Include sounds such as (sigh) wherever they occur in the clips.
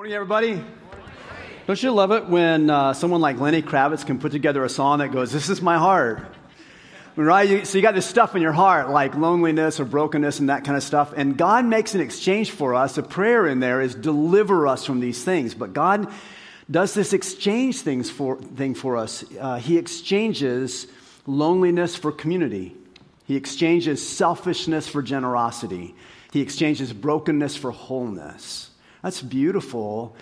Morning, everybody. Don't you love it when uh, someone like Lenny Kravitz can put together a song that goes, This is my heart? Right? You, so you got this stuff in your heart, like loneliness or brokenness and that kind of stuff. And God makes an exchange for us. A prayer in there is deliver us from these things. But God does this exchange things for, thing for us. Uh, he exchanges loneliness for community. He exchanges selfishness for generosity. He exchanges brokenness for wholeness. That's beautiful,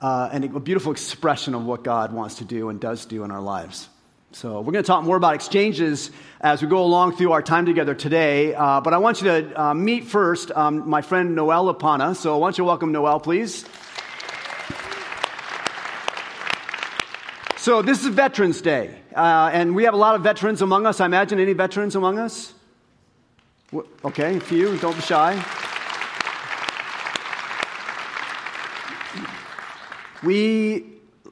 uh, and a beautiful expression of what God wants to do and does do in our lives. So, we're going to talk more about exchanges as we go along through our time together today. Uh, but I want you to uh, meet first um, my friend Noel Lapana. So, I want you to welcome Noel, please. So, this is Veterans Day, uh, and we have a lot of veterans among us. I imagine any veterans among us? Okay, a few, don't be shy. We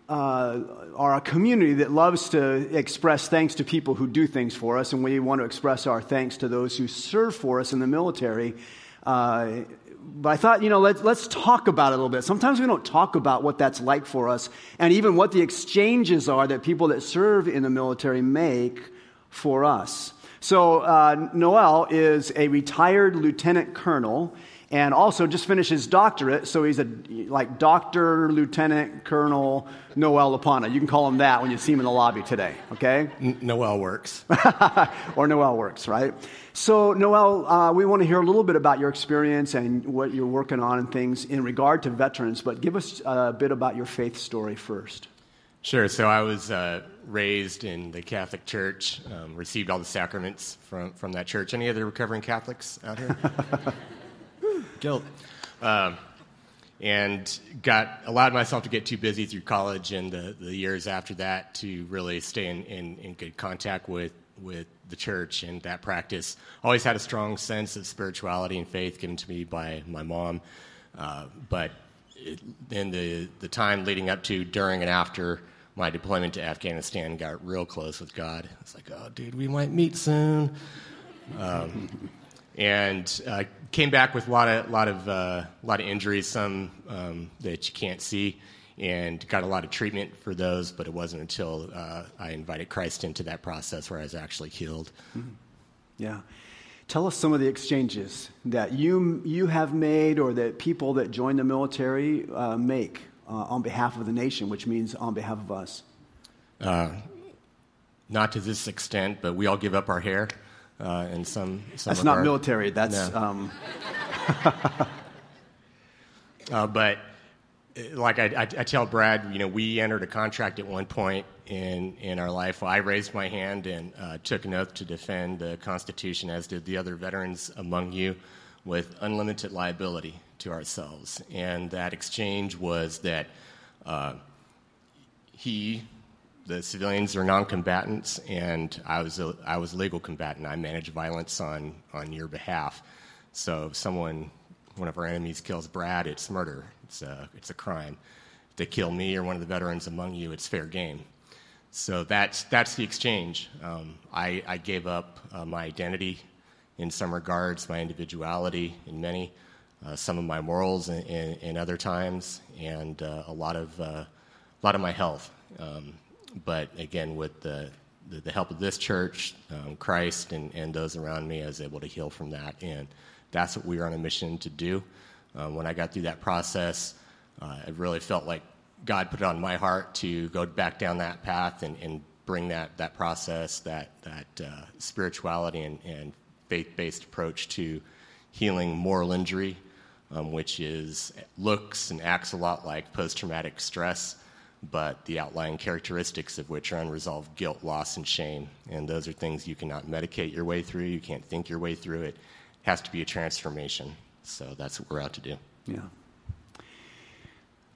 uh, are a community that loves to express thanks to people who do things for us, and we want to express our thanks to those who serve for us in the military. Uh, but I thought, you know, let's, let's talk about it a little bit. Sometimes we don't talk about what that's like for us, and even what the exchanges are that people that serve in the military make for us. So, uh, Noel is a retired lieutenant colonel and also just finished his doctorate. So he's a like Doctor, Lieutenant Colonel Noel Lapana. You can call him that when you see him in the lobby today. Okay? N- Noel works, (laughs) or Noel works, right? So Noel, uh, we want to hear a little bit about your experience and what you're working on and things in regard to veterans. But give us a bit about your faith story first. Sure. So I was uh, raised in the Catholic Church, um, received all the sacraments from, from that church. Any other recovering Catholics out here? (laughs) Guilt. Um, and got allowed myself to get too busy through college and the, the years after that to really stay in, in, in, good contact with, with the church and that practice. Always had a strong sense of spirituality and faith given to me by my mom. Uh, but it, in the, the time leading up to, during, and after my deployment to Afghanistan, got real close with God. It's like, oh, dude, we might meet soon. Um, and uh, came back with a lot of lot of uh, lot of injuries, some um, that you can't see, and got a lot of treatment for those. But it wasn't until uh, I invited Christ into that process where I was actually healed. Mm-hmm. Yeah. Tell us some of the exchanges that you, you have made or that people that join the military uh, make uh, on behalf of the nation, which means on behalf of us. Uh, not to this extent, but we all give up our hair uh, and some, some That's not our, military. That's. No. Um... (laughs) (laughs) uh, but uh, like I, I, I, tell Brad, you know, we entered a contract at one point in, in our life. I raised my hand and uh, took an oath to defend the Constitution, as did the other veterans among you, with unlimited liability to ourselves. And that exchange was that uh, he the civilians are non-combatants, and I was a, I was a legal combatant. I manage violence on on your behalf. So if someone, one of our enemies, kills Brad, it's murder. It's a it's a crime. If they kill me or one of the veterans among you, it's fair game. So that's that's the exchange. Um, I, I gave up uh, my identity in some regards, my individuality in many, uh, some of my morals in, in, in other times, and uh, a lot of uh, a lot of my health. Um, but again, with the, the, the help of this church, um, Christ, and, and those around me, I was able to heal from that. And that's what we were on a mission to do. Um, when I got through that process, uh, it really felt like God put it on my heart to go back down that path and, and bring that, that process, that, that uh, spirituality and, and faith based approach to healing moral injury, um, which is looks and acts a lot like post traumatic stress but the outlying characteristics of which are unresolved guilt, loss, and shame. And those are things you cannot medicate your way through, you can't think your way through it. It has to be a transformation. So that's what we're out to do. Yeah.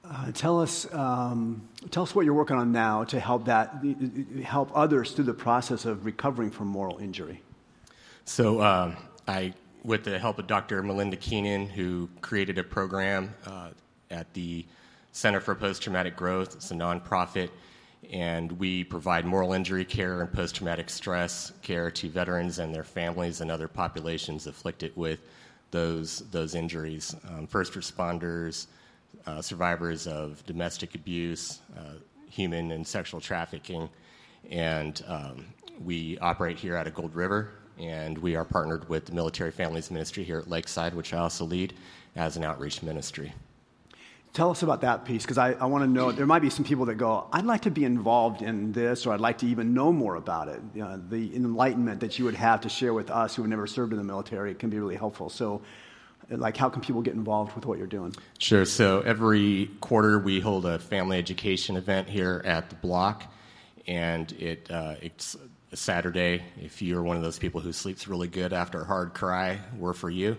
Uh, tell us, um, tell us what you're working on now to help that help others through the process of recovering from moral injury. So, uh, I, with the help of Dr. Melinda Keenan, who created a program uh, at the Center for Post Traumatic Growth. It's a nonprofit, and we provide moral injury care and post traumatic stress care to veterans and their families and other populations afflicted with those, those injuries um, first responders, uh, survivors of domestic abuse, uh, human and sexual trafficking. And um, we operate here out of Gold River, and we are partnered with the Military Families Ministry here at Lakeside, which I also lead as an outreach ministry. Tell us about that piece, because I, I want to know. There might be some people that go, I'd like to be involved in this, or I'd like to even know more about it. You know, the enlightenment that you would have to share with us who have never served in the military can be really helpful. So, like, how can people get involved with what you're doing? Sure. So, every quarter we hold a family education event here at the block, and it, uh, it's a Saturday. If you're one of those people who sleeps really good after a hard cry, we're for you.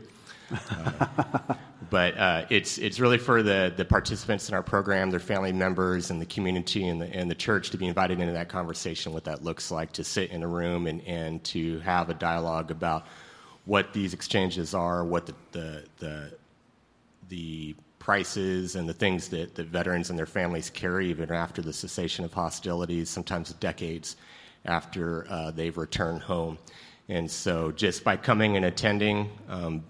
Uh, but uh, it's it's really for the, the participants in our program, their family members, and the community and the, and the church to be invited into that conversation, what that looks like, to sit in a room and, and to have a dialogue about what these exchanges are, what the, the, the, the prices and the things that, that veterans and their families carry even after the cessation of hostilities, sometimes decades after uh, they've returned home. And so, just by coming and attending, um,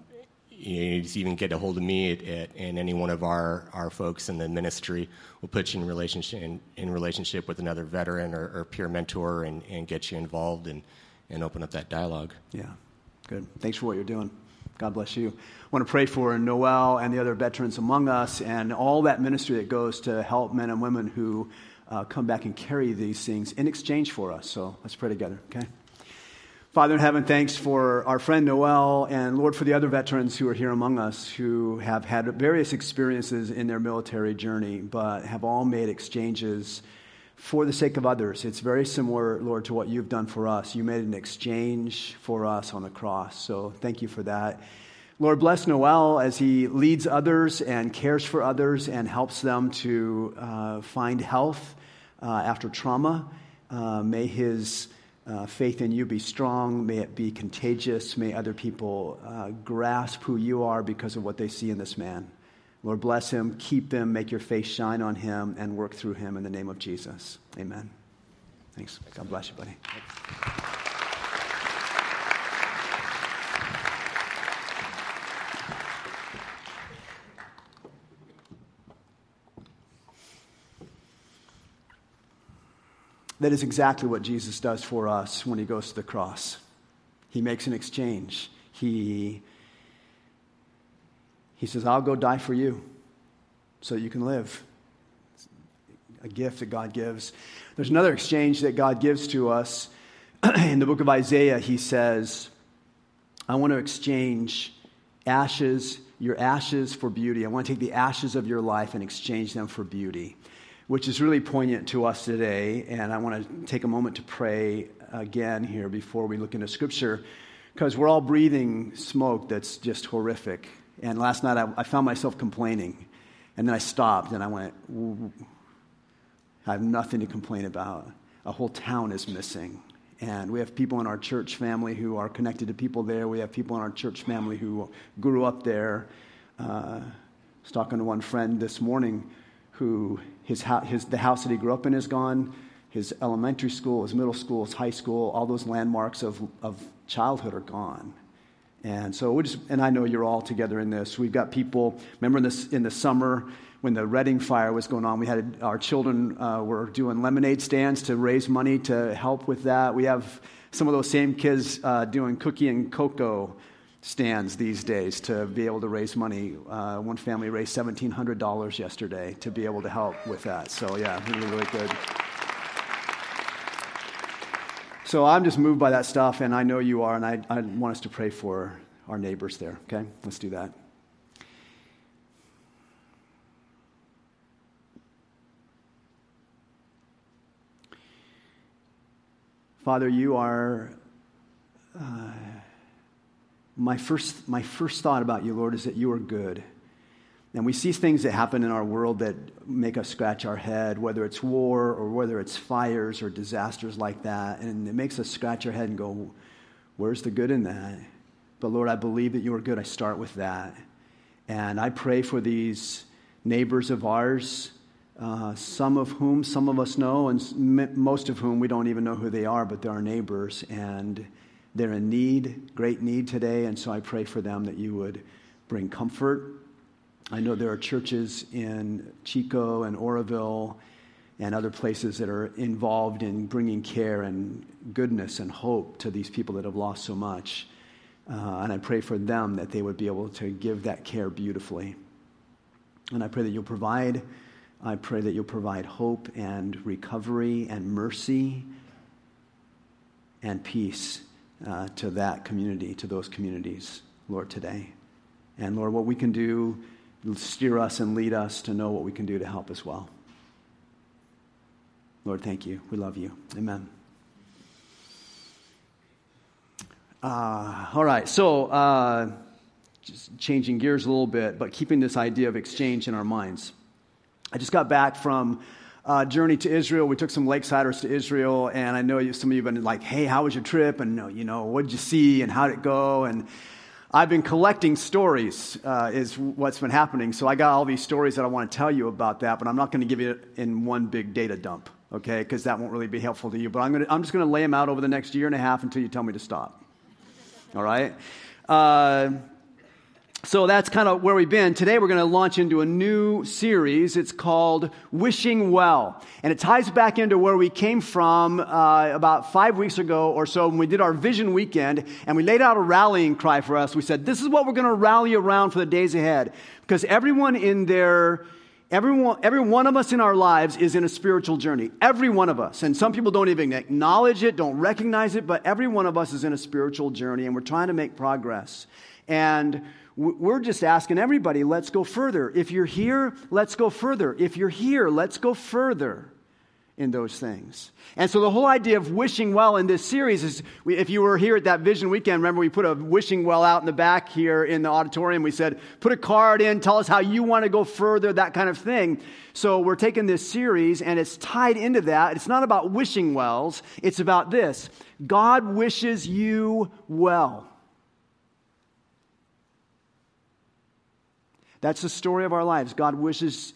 you just even get a hold of me at, at, and any one of our, our folks in the ministry will put you in relationship in, in relationship with another veteran or, or peer mentor and, and get you involved and, and open up that dialogue. Yeah, good. Thanks for what you're doing. God bless you. I want to pray for Noel and the other veterans among us and all that ministry that goes to help men and women who uh, come back and carry these things in exchange for us. So let's pray together, okay? Father in heaven, thanks for our friend Noel and Lord for the other veterans who are here among us who have had various experiences in their military journey, but have all made exchanges for the sake of others. It's very similar, Lord, to what you've done for us. You made an exchange for us on the cross. So thank you for that. Lord, bless Noel as he leads others and cares for others and helps them to uh, find health uh, after trauma. Uh, may his uh, faith in you be strong. May it be contagious. May other people uh, grasp who you are because of what they see in this man. Lord, bless him, keep him, make your face shine on him, and work through him in the name of Jesus. Amen. Thanks. God bless you, buddy. That is exactly what Jesus does for us when he goes to the cross. He makes an exchange. He, he says, I'll go die for you so you can live. It's a gift that God gives. There's another exchange that God gives to us. (clears throat) In the book of Isaiah, he says, I want to exchange ashes, your ashes for beauty. I want to take the ashes of your life and exchange them for beauty which is really poignant to us today. And I want to take a moment to pray again here before we look into Scripture, because we're all breathing smoke that's just horrific. And last night I, I, found myself complaining, and then I stopped and I went, I have nothing to complain about. A whole town is missing. And we have people in our church family who are connected to people there. We have people in our church family who grew up there. Uh, I was talking to one friend this morning who his, his, the house that he grew up in is gone, his elementary school, his middle school, his high school, all those landmarks of, of childhood are gone. And so we just, and I know you're all together in this. We've got people, remember in, this, in the summer when the Redding fire was going on, we had our children uh, were doing lemonade stands to raise money to help with that. We have some of those same kids uh, doing cookie and cocoa stands these days to be able to raise money. Uh, one family raised $1,700 yesterday to be able to help with that. So, yeah, really, really good. So, I'm just moved by that stuff, and I know you are, and I, I want us to pray for our neighbors there, okay? Let's do that. Father, you are. Uh, my first, my first thought about you, Lord, is that you are good. And we see things that happen in our world that make us scratch our head, whether it's war or whether it's fires or disasters like that. And it makes us scratch our head and go, Where's the good in that? But Lord, I believe that you are good. I start with that. And I pray for these neighbors of ours, uh, some of whom some of us know, and most of whom we don't even know who they are, but they're our neighbors. And they're in need, great need today, and so I pray for them that you would bring comfort, I know there are churches in Chico and Oroville and other places that are involved in bringing care and goodness and hope to these people that have lost so much. Uh, and I pray for them that they would be able to give that care beautifully. And I pray that you'll provide. I pray that you'll provide hope and recovery and mercy and peace uh, to that community, to those communities, Lord, today. And Lord, what we can do, steer us and lead us to know what we can do to help as well. Lord, thank you. We love you. Amen. Uh, all right, so uh, just changing gears a little bit, but keeping this idea of exchange in our minds. I just got back from a journey to Israel. We took some Lakesiders to Israel, and I know some of you have been like, hey, how was your trip? And, you know, what did you see and how did it go? And I've been collecting stories, uh, is what's been happening. So I got all these stories that I want to tell you about that, but I'm not going to give you it in one big data dump, okay? Because that won't really be helpful to you. But I'm, gonna, I'm just going to lay them out over the next year and a half until you tell me to stop. All right? Uh, so that's kind of where we've been. Today we're going to launch into a new series. It's called Wishing Well. And it ties back into where we came from uh, about five weeks ago or so when we did our vision weekend and we laid out a rallying cry for us. We said, this is what we're going to rally around for the days ahead. Because everyone in their Everyone, every one of us in our lives is in a spiritual journey. Every one of us. And some people don't even acknowledge it, don't recognize it, but every one of us is in a spiritual journey and we're trying to make progress. And we're just asking everybody, let's go further. If you're here, let's go further. If you're here, let's go further in those things. And so the whole idea of wishing well in this series is if you were here at that vision weekend, remember we put a wishing well out in the back here in the auditorium. We said, put a card in, tell us how you want to go further, that kind of thing. So we're taking this series and it's tied into that. It's not about wishing wells, it's about this God wishes you well. That's the story of our lives. God wishes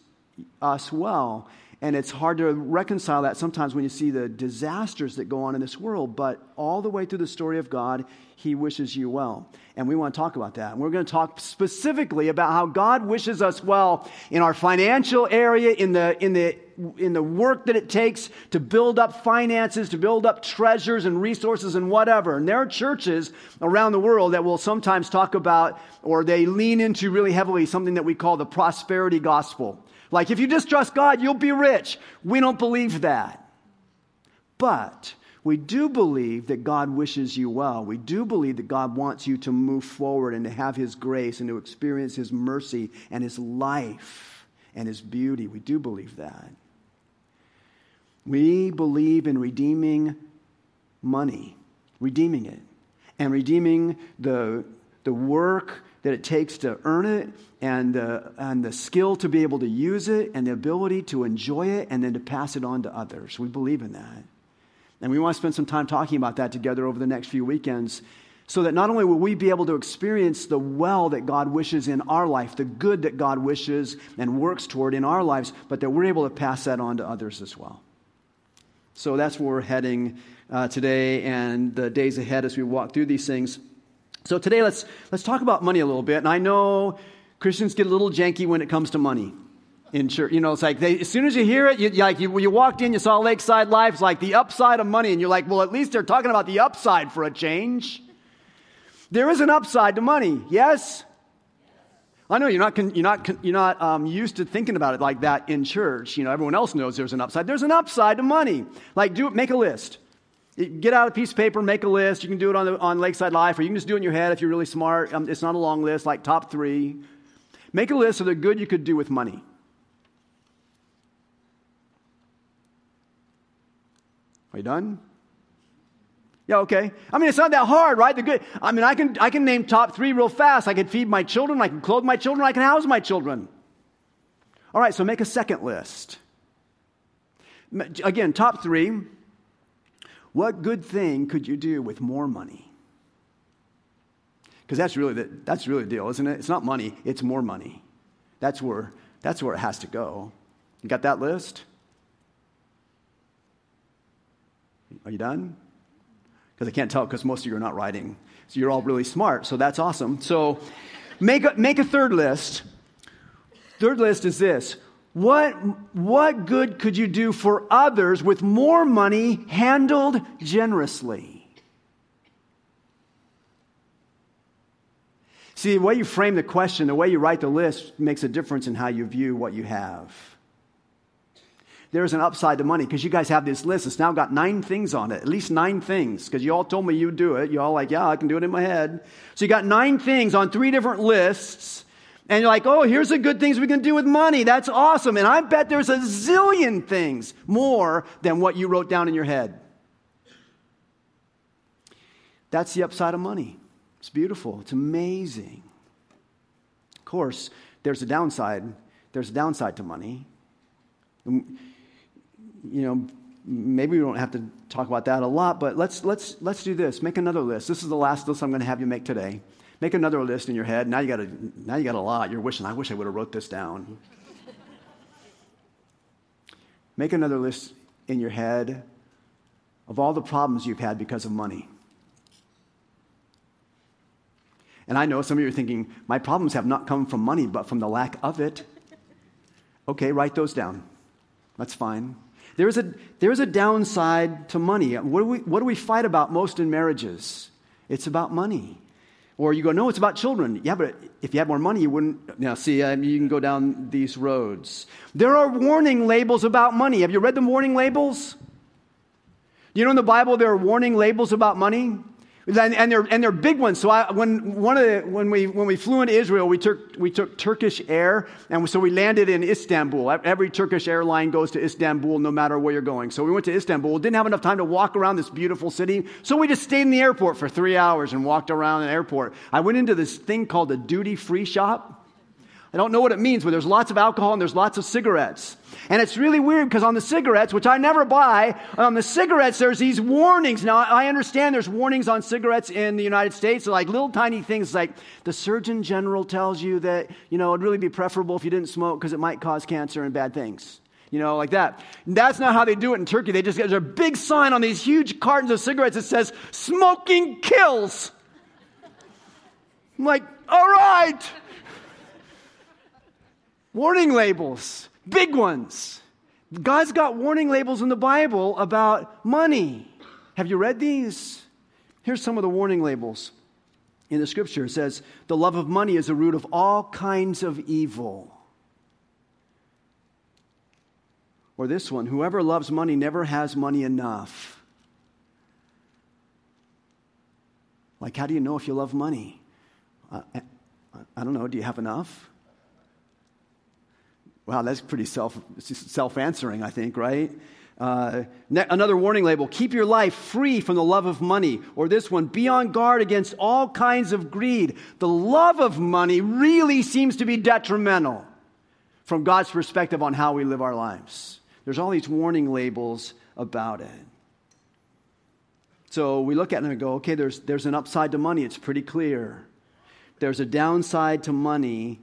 us well. And it's hard to reconcile that sometimes when you see the disasters that go on in this world. But all the way through the story of God, He wishes you well. And we want to talk about that. And we're going to talk specifically about how God wishes us well in our financial area, in the, in the, in the work that it takes to build up finances, to build up treasures and resources and whatever. And there are churches around the world that will sometimes talk about, or they lean into really heavily, something that we call the prosperity gospel like, if you just trust God, you'll be rich. We don't believe that. But we do believe that God wishes you well. We do believe that God wants you to move forward and to have His grace and to experience His mercy and His life and His beauty. We do believe that. We believe in redeeming money, redeeming it, and redeeming the, the work that it takes to earn it and, uh, and the skill to be able to use it and the ability to enjoy it and then to pass it on to others. We believe in that. And we want to spend some time talking about that together over the next few weekends so that not only will we be able to experience the well that God wishes in our life, the good that God wishes and works toward in our lives, but that we're able to pass that on to others as well. So that's where we're heading uh, today and the days ahead as we walk through these things. So today let's, let's talk about money a little bit. And I know Christians get a little janky when it comes to money in church. You know, it's like they, as soon as you hear it, you, like you, you walked in, you saw Lakeside Life, it's like the upside of money. And you're like, well, at least they're talking about the upside for a change. There is an upside to money, yes? I know you're not, you're not, you're not um, used to thinking about it like that in church. You know, everyone else knows there's an upside. There's an upside to money. Like, do make a list. Get out a piece of paper, make a list. You can do it on, the, on Lakeside Life, or you can just do it in your head if you're really smart. Um, it's not a long list, like top three. Make a list of the good you could do with money. Are you done? Yeah, okay. I mean, it's not that hard, right? The good. I mean, I can I can name top three real fast. I can feed my children. I can clothe my children. I can house my children. All right. So make a second list. Again, top three. What good thing could you do with more money? Because that's really the, that's really the deal, isn't it? It's not money, it's more money. That's where, that's where it has to go. You got that list? Are you done? Because I can't tell because most of you are not writing. So you're all really smart, so that's awesome. So make a, make a third list. Third list is this what, what good could you do for others with more money handled generously? See, the way you frame the question, the way you write the list makes a difference in how you view what you have. There's an upside to money because you guys have this list. It's now got nine things on it, at least nine things, because you all told me you'd do it. You all like, yeah, I can do it in my head. So you got nine things on three different lists. And you're like, oh, here's the good things we can do with money. That's awesome. And I bet there's a zillion things more than what you wrote down in your head. That's the upside of money. It's beautiful, it's amazing. Of course, there's a downside. There's a downside to money. You know, maybe we don't have to talk about that a lot, but let's, let's, let's do this. Make another list. This is the last list I'm going to have you make today. Make another list in your head. Now you got a, now you got a lot. You're wishing, I wish I would have wrote this down. Make another list in your head of all the problems you've had because of money. And I know some of you are thinking, my problems have not come from money, but from the lack of it. Okay, write those down. That's fine. There's a, there's a downside to money. What do, we, what do we fight about most in marriages? It's about money. Or you go, no, it's about children. Yeah, but if you had more money, you wouldn't. Now, see, um, you can go down these roads. There are warning labels about money. Have you read the warning labels? You know, in the Bible, there are warning labels about money. And, they're, and they're big ones. So I, when, one of the, when, we, when we flew into Israel, we took, we took Turkish Air, and so we landed in Istanbul. Every Turkish airline goes to Istanbul no matter where you're going. So we went to Istanbul. Didn't have enough time to walk around this beautiful city, so we just stayed in the airport for three hours and walked around the airport. I went into this thing called a duty-free shop. I don't know what it means, but there's lots of alcohol and there's lots of cigarettes. And it's really weird because on the cigarettes, which I never buy, on the cigarettes, there's these warnings. Now, I understand there's warnings on cigarettes in the United States, like little tiny things like the Surgeon General tells you that, you know, it'd really be preferable if you didn't smoke because it might cause cancer and bad things. You know, like that. And that's not how they do it in Turkey. They just get a big sign on these huge cartons of cigarettes that says, smoking kills. I'm like, all right. Warning labels, big ones. God's got warning labels in the Bible about money. Have you read these? Here's some of the warning labels in the scripture. It says, The love of money is the root of all kinds of evil. Or this one, whoever loves money never has money enough. Like, how do you know if you love money? Uh, I, I don't know. Do you have enough? Wow, that's pretty self, self-answering, I think, right? Uh, another warning label keep your life free from the love of money. Or this one be on guard against all kinds of greed. The love of money really seems to be detrimental from God's perspective on how we live our lives. There's all these warning labels about it. So we look at it and go, okay, there's, there's an upside to money. It's pretty clear. There's a downside to money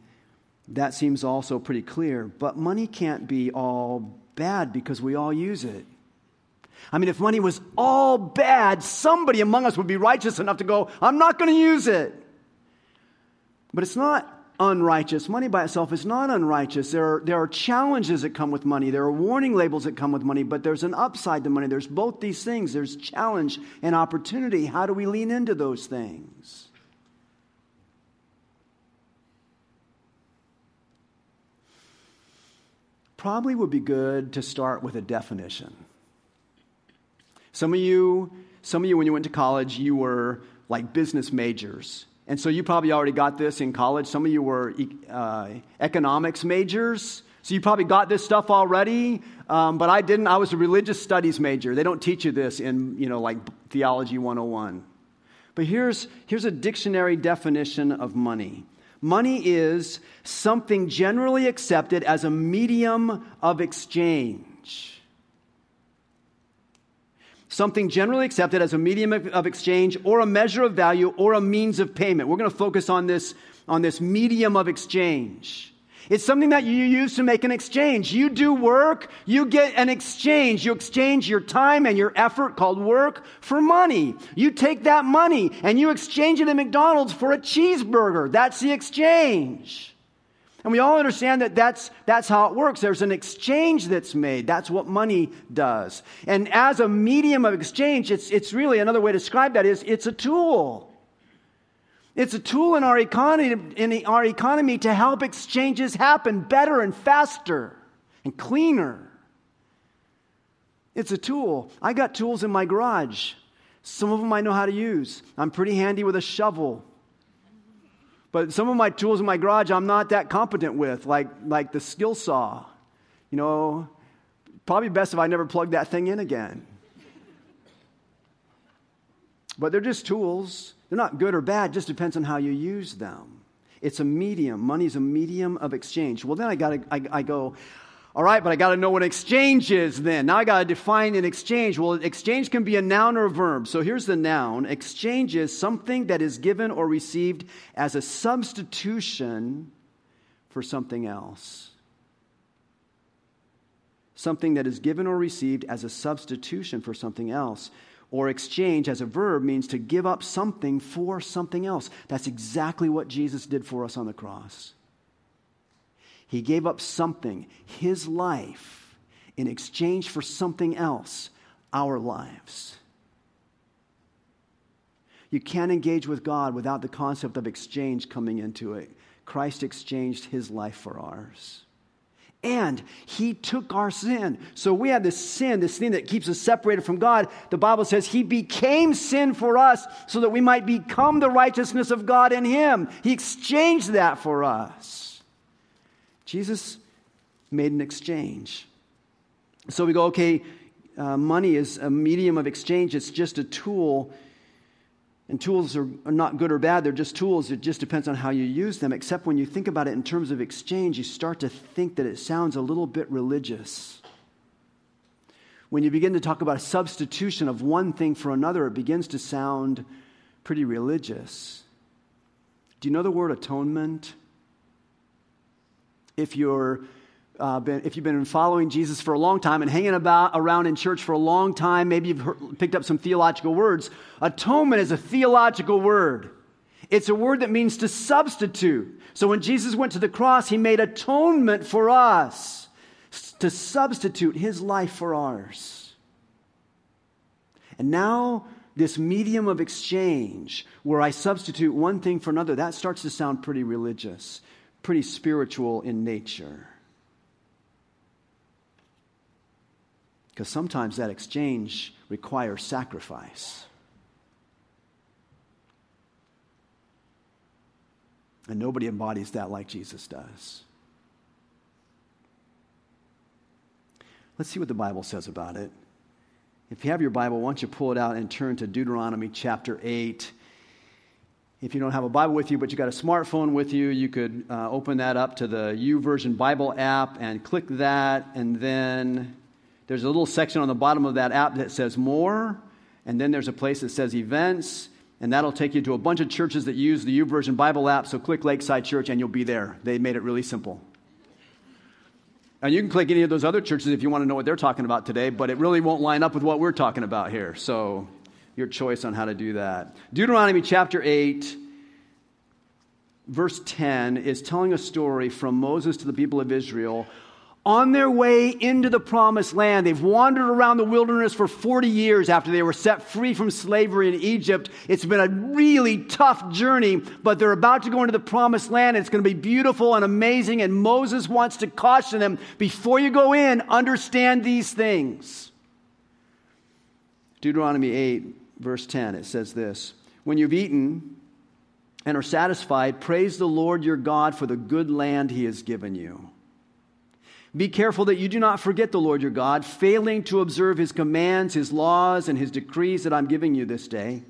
that seems also pretty clear. But money can't be all bad because we all use it. I mean, if money was all bad, somebody among us would be righteous enough to go, I'm not going to use it. But it's not unrighteous. Money by itself is not unrighteous. There are, there are challenges that come with money, there are warning labels that come with money, but there's an upside to money. There's both these things there's challenge and opportunity. How do we lean into those things? Probably would be good to start with a definition. Some of you, some of you, when you went to college, you were like business majors. And so you probably already got this in college. Some of you were uh, economics majors. So you probably got this stuff already, um, but I didn't. I was a religious studies major. They don't teach you this in, you know, like Theology 101. But here's, here's a dictionary definition of money Money is something generally accepted as a medium of exchange. Something generally accepted as a medium of exchange or a measure of value or a means of payment. We're going to focus on this, on this medium of exchange. It's something that you use to make an exchange. You do work, you get an exchange. You exchange your time and your effort called work for money. You take that money and you exchange it at McDonald's for a cheeseburger. That's the exchange. And we all understand that that's, that's how it works. There's an exchange that's made. That's what money does. And as a medium of exchange, it's, it's really another way to describe that is it's a tool. It's a tool in our economy, in our economy to help exchanges happen better and faster and cleaner. It's a tool. I got tools in my garage. Some of them I know how to use. I'm pretty handy with a shovel. But some of my tools in my garage I'm not that competent with, like, like the skill saw. You know, probably best if I never plug that thing in again. But they're just tools. They're not good or bad, just depends on how you use them. It's a medium. Money is a medium of exchange. Well, then I, gotta, I, I go, all right, but I got to know what exchange is then. Now I got to define an exchange. Well, exchange can be a noun or a verb. So here's the noun exchange is something that is given or received as a substitution for something else. Something that is given or received as a substitution for something else. Or exchange as a verb means to give up something for something else. That's exactly what Jesus did for us on the cross. He gave up something, his life, in exchange for something else, our lives. You can't engage with God without the concept of exchange coming into it. Christ exchanged his life for ours. And he took our sin. So we have this sin, this thing that keeps us separated from God. The Bible says he became sin for us so that we might become the righteousness of God in him. He exchanged that for us. Jesus made an exchange. So we go, okay, uh, money is a medium of exchange, it's just a tool. And tools are, not good or bad, they're just tools. It just depends on how you use them. Except when you think about it in terms of exchange, you start to think that it sounds a little bit religious. When you begin to talk about a substitution of one thing for another, it begins to sound pretty religious. Do you know the word atonement? if you're uh, been, if you've been following Jesus for a long time and hanging about around in church for a long time, maybe you've heard, picked up some theological words. Atonement is a theological word. It's a word that means to substitute. So when Jesus went to the cross, he made atonement for us to substitute his life for ours. And now, this medium of exchange where I substitute one thing for another, that starts to sound pretty religious pretty spiritual in nature. Because sometimes that exchange requires sacrifice. And nobody embodies that like Jesus does. Let's see what the Bible says about it. If you have your Bible, why don't you pull it out and turn to Deuteronomy chapter 8. If you don't have a Bible with you, but you got a smartphone with you, you could uh, open that up to the YouVersion Bible app and click that. And then there's a little section on the bottom of that app that says More. And then there's a place that says Events. And that'll take you to a bunch of churches that use the YouVersion Bible app. So click Lakeside Church and you'll be there. They made it really simple. And you can click any of those other churches if you want to know what they're talking about today, but it really won't line up with what we're talking about here. So your choice on how to do that. Deuteronomy chapter 8, verse 10 is telling a story from Moses to the people of Israel on their way into the promised land. They've wandered around the wilderness for 40 years after they were set free from slavery in Egypt. It's been a really tough journey, but they're about to go into the promised land. It's going to be beautiful and amazing. And Moses wants to caution them before you go in, understand these things. Deuteronomy 8, verse 10, it says this When you've eaten and are satisfied, praise the Lord your God for the good land he has given you. Be careful that you do not forget the Lord your God, failing to observe his commands, his laws, and his decrees that I'm giving you this day.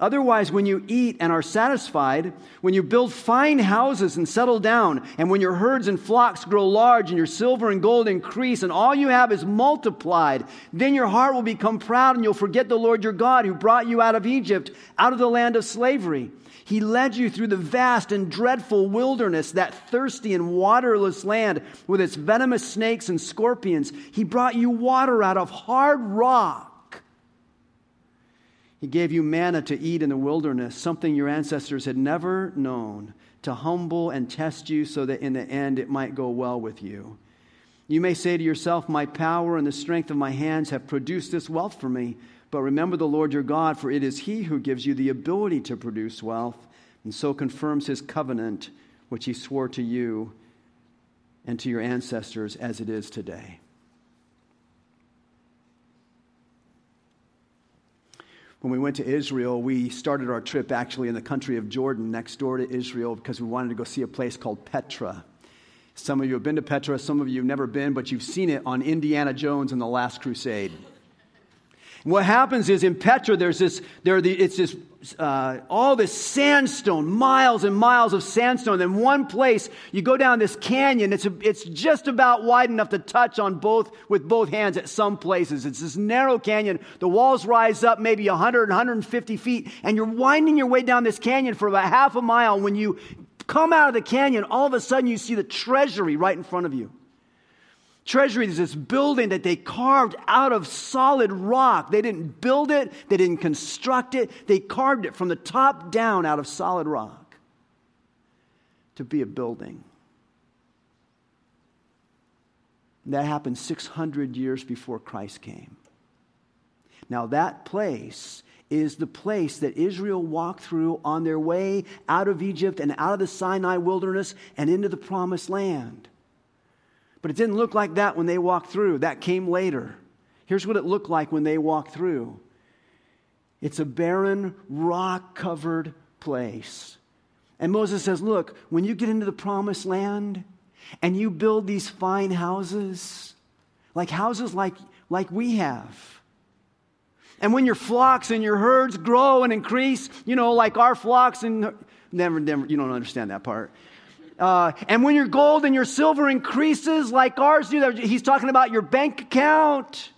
Otherwise, when you eat and are satisfied, when you build fine houses and settle down, and when your herds and flocks grow large, and your silver and gold increase, and all you have is multiplied, then your heart will become proud, and you'll forget the Lord your God who brought you out of Egypt, out of the land of slavery. He led you through the vast and dreadful wilderness, that thirsty and waterless land with its venomous snakes and scorpions. He brought you water out of hard rock he gave you manna to eat in the wilderness, something your ancestors had never known, to humble and test you so that in the end it might go well with you. You may say to yourself, My power and the strength of my hands have produced this wealth for me. But remember the Lord your God, for it is He who gives you the ability to produce wealth, and so confirms His covenant, which He swore to you and to your ancestors as it is today. When we went to Israel, we started our trip actually in the country of Jordan, next door to Israel, because we wanted to go see a place called Petra. Some of you have been to Petra, some of you have never been, but you've seen it on Indiana Jones and the Last Crusade. What happens is in Petra, there's this, there the, it's this, uh, all this sandstone, miles and miles of sandstone. In one place, you go down this canyon. It's, a, it's just about wide enough to touch on both with both hands at some places. It's this narrow canyon. The walls rise up maybe 100, 150 feet, and you're winding your way down this canyon for about half a mile. When you come out of the canyon, all of a sudden you see the treasury right in front of you. Treasury is this building that they carved out of solid rock. They didn't build it, they didn't construct it, they carved it from the top down out of solid rock to be a building. that happened 600 years before Christ came. Now, that place is the place that Israel walked through on their way out of Egypt and out of the Sinai wilderness and into the promised land. But it didn't look like that when they walked through. That came later. Here's what it looked like when they walked through it's a barren, rock covered place. And Moses says, Look, when you get into the promised land and you build these fine houses, like houses like, like we have, and when your flocks and your herds grow and increase, you know, like our flocks and never, never, you don't understand that part. Uh, and when your gold and your silver increases like ours do, he's talking about your bank account.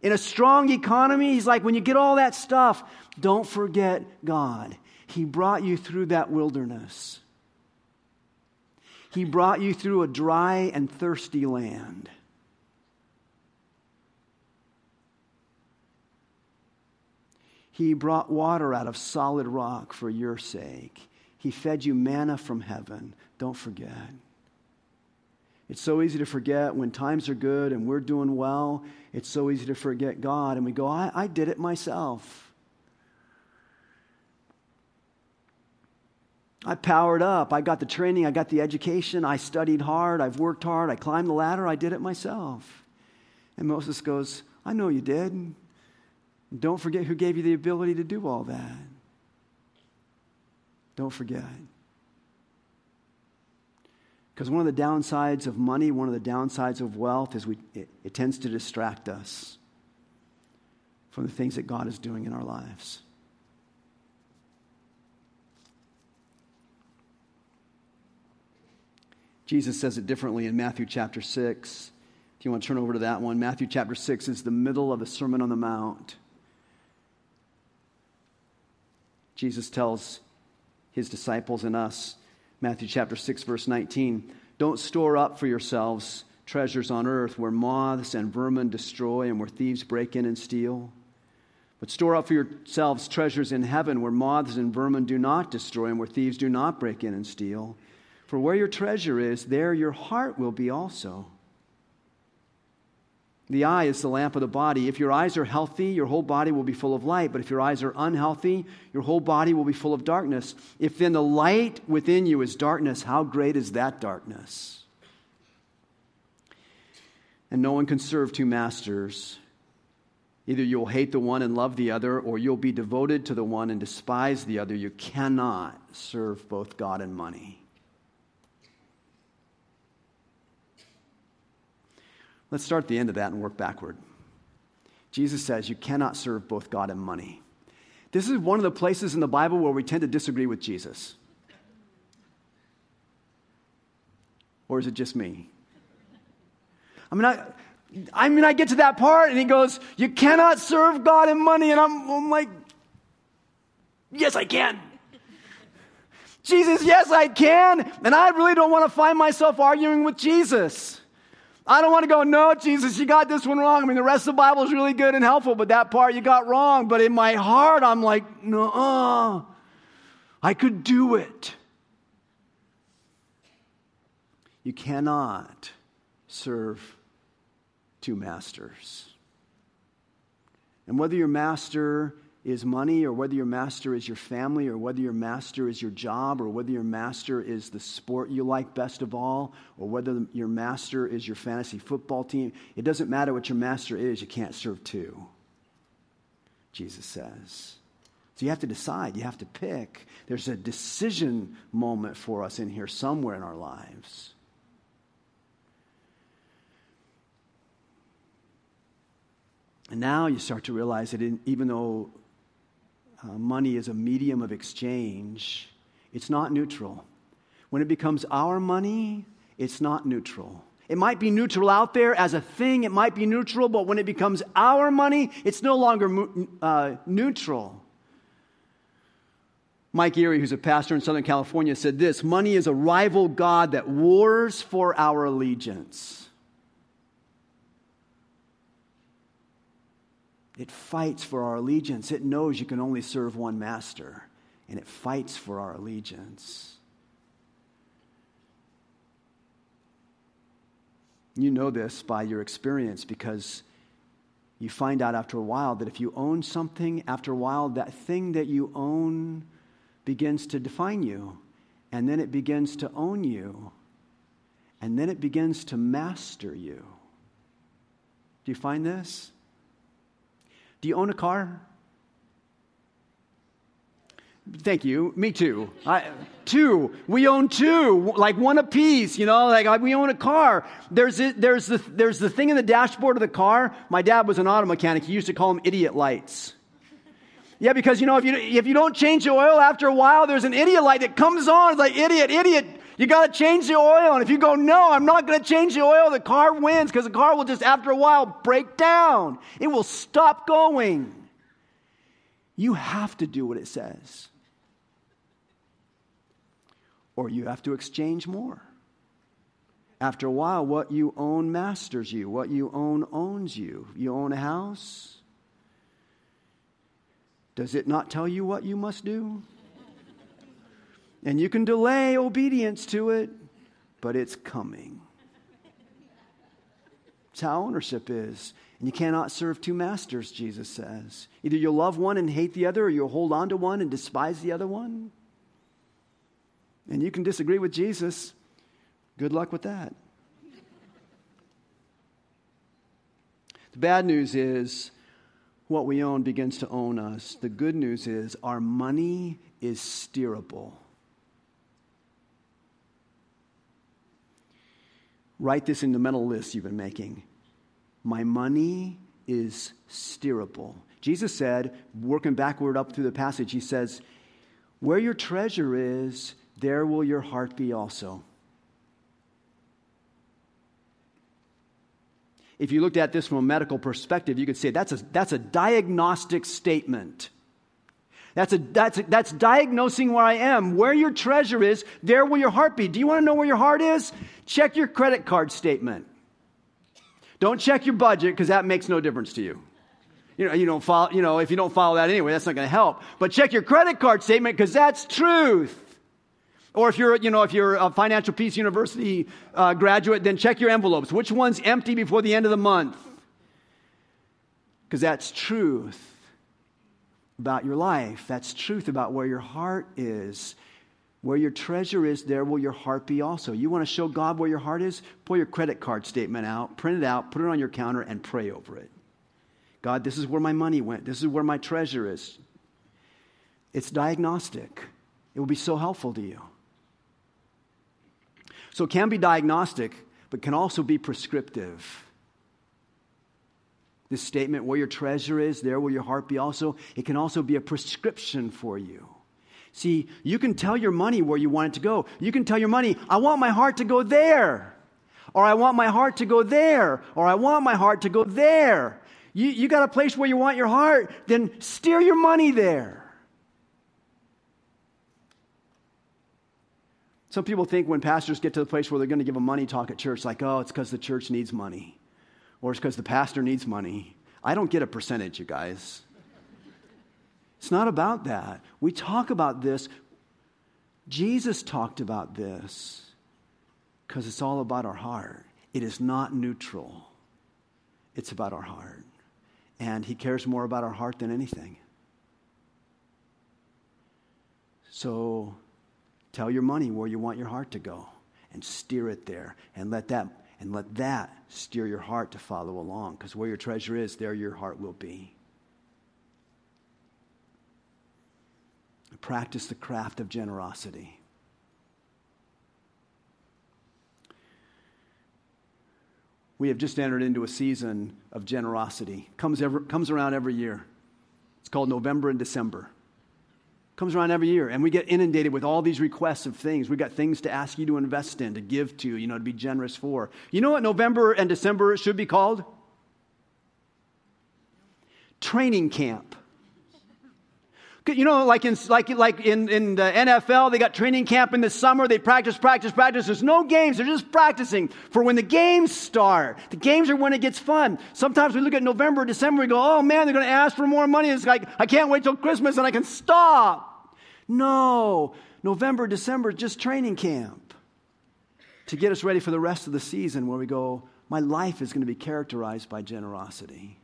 In a strong economy, he's like, when you get all that stuff, don't forget God. He brought you through that wilderness. He brought you through a dry and thirsty land. He brought water out of solid rock for your sake. He fed you manna from heaven. Don't forget. It's so easy to forget when times are good and we're doing well. It's so easy to forget God, and we go, I, I did it myself. I powered up. I got the training. I got the education. I studied hard. I've worked hard. I climbed the ladder. I did it myself. And Moses goes, I know you did. Don't forget who gave you the ability to do all that. Don't forget. Because one of the downsides of money, one of the downsides of wealth is we, it, it tends to distract us from the things that God is doing in our lives. Jesus says it differently in Matthew chapter 6. If you want to turn over to that one, Matthew chapter 6 is the middle of the Sermon on the Mount. Jesus tells his disciples and us. Matthew chapter 6 verse 19. Don't store up for yourselves treasures on earth where moths and vermin destroy and where thieves break in and steal. But store up for yourselves treasures in heaven where moths and vermin do not destroy and where thieves do not break in and steal. For where your treasure is, there your heart will be also. The eye is the lamp of the body. If your eyes are healthy, your whole body will be full of light. But if your eyes are unhealthy, your whole body will be full of darkness. If then the light within you is darkness, how great is that darkness? And no one can serve two masters. Either you'll hate the one and love the other, or you'll be devoted to the one and despise the other. You cannot serve both God and money. Let's start at the end of that and work backward. Jesus says you cannot serve both God and money. This is one of the places in the Bible where we tend to disagree with Jesus. Or is it just me? I mean, I, I mean, I get to that part and he goes, You cannot serve God and money. And I'm, I'm like, Yes, I can. Jesus, yes, I can. And I really don't want to find myself arguing with Jesus. I don't want to go, no, Jesus, you got this one wrong. I mean, the rest of the Bible is really good and helpful, but that part you got wrong. But in my heart, I'm like, no, I could do it. You cannot serve two masters. And whether your master is money, or whether your master is your family, or whether your master is your job, or whether your master is the sport you like best of all, or whether your master is your fantasy football team, it doesn't matter what your master is, you can't serve two, Jesus says. So you have to decide, you have to pick. There's a decision moment for us in here somewhere in our lives. And now you start to realize that even though uh, money is a medium of exchange, it's not neutral. When it becomes our money, it's not neutral. It might be neutral out there as a thing, it might be neutral, but when it becomes our money, it's no longer uh, neutral. Mike Erre, who's a pastor in Southern California, said this Money is a rival God that wars for our allegiance. It fights for our allegiance. It knows you can only serve one master, and it fights for our allegiance. You know this by your experience because you find out after a while that if you own something, after a while, that thing that you own begins to define you, and then it begins to own you, and then it begins to master you. Do you find this? Do you own a car? Thank you. Me too. I, two. We own two, like one apiece. You know, like we own a car. There's a, there's the there's the thing in the dashboard of the car. My dad was an auto mechanic. He used to call them idiot lights. Yeah, because you know if you if you don't change the oil after a while, there's an idiot light that comes on. It's like idiot, idiot. You got to change the oil. And if you go, no, I'm not going to change the oil, the car wins because the car will just, after a while, break down. It will stop going. You have to do what it says. Or you have to exchange more. After a while, what you own masters you. What you own owns you. You own a house. Does it not tell you what you must do? And you can delay obedience to it, but it's coming. It's how ownership is. And you cannot serve two masters, Jesus says. Either you'll love one and hate the other, or you'll hold on to one and despise the other one. And you can disagree with Jesus. Good luck with that. The bad news is what we own begins to own us. The good news is our money is steerable. Write this in the mental list you've been making. My money is steerable. Jesus said, working backward up through the passage, he says, Where your treasure is, there will your heart be also. If you looked at this from a medical perspective, you could say that's a, that's a diagnostic statement. That's, a, that's, a, that's diagnosing where I am. Where your treasure is, there will your heart be. Do you want to know where your heart is? Check your credit card statement. Don't check your budget because that makes no difference to you. You know, you don't follow, you know, if you don't follow that anyway, that's not going to help. But check your credit card statement because that's truth. Or if you're, you know, if you're a Financial Peace University uh, graduate, then check your envelopes. Which one's empty before the end of the month? Because that's truth about your life. That's truth about where your heart is. Where your treasure is, there will your heart be also. You want to show God where your heart is? Pull your credit card statement out, print it out, put it on your counter, and pray over it. God, this is where my money went. This is where my treasure is. It's diagnostic. It will be so helpful to you. So it can be diagnostic, but can also be prescriptive. This statement, where your treasure is, there will your heart be also. It can also be a prescription for you. See, you can tell your money where you want it to go. You can tell your money, I want my heart to go there. Or I want my heart to go there. Or I want my heart to go there. You, you got a place where you want your heart, then steer your money there. Some people think when pastors get to the place where they're going to give a money talk at church, like, oh, it's because the church needs money or it's because the pastor needs money. I don't get a percentage, you guys. It's not about that. We talk about this. Jesus talked about this. Because it's all about our heart. It is not neutral, it's about our heart. And He cares more about our heart than anything. So tell your money where you want your heart to go and steer it there and let that and let that steer your heart to follow along because where your treasure is there your heart will be. Practice the craft of generosity. We have just entered into a season of generosity. Comes, ever, comes around every year. It's called november and december comes around every year and we get inundated with all these requests of things. We've got things to ask you to invest in to give to you know to be generous for. You know what november and december should be called? Training camp you know, like in, like, like in, in the NFL, they got training camp in the summer. They practice, practice, practice. There's no games. They're just practicing for when the games start. The games are when it gets fun. Sometimes we look at November, December, we go, oh man, they're going to ask for more money. It's like, I can't wait till Christmas and I can stop. No, November, December just training camp to get us ready for the rest of the season where we go, my life is going to be characterized by generosity.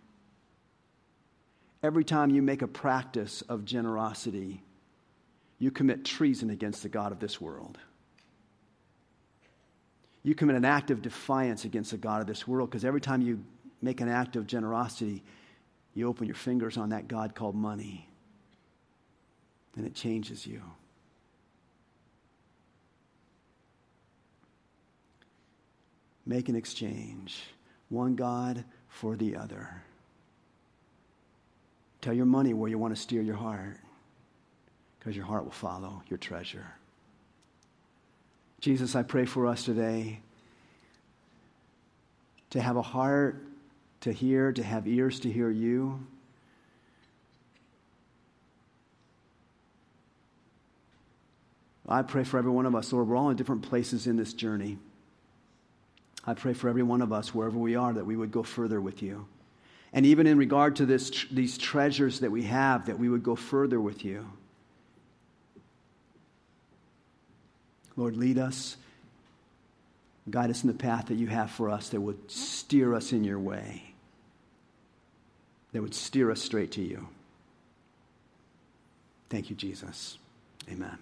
Every time you make a practice of generosity, you commit treason against the God of this world. You commit an act of defiance against the God of this world because every time you make an act of generosity, you open your fingers on that God called money and it changes you. Make an exchange, one God for the other. Tell your money where you want to steer your heart because your heart will follow your treasure. Jesus, I pray for us today to have a heart to hear, to have ears to hear you. I pray for every one of us, Lord. We're all in different places in this journey. I pray for every one of us, wherever we are, that we would go further with you. And even in regard to this, these treasures that we have, that we would go further with you. Lord, lead us, guide us in the path that you have for us that would steer us in your way, that would steer us straight to you. Thank you, Jesus. Amen.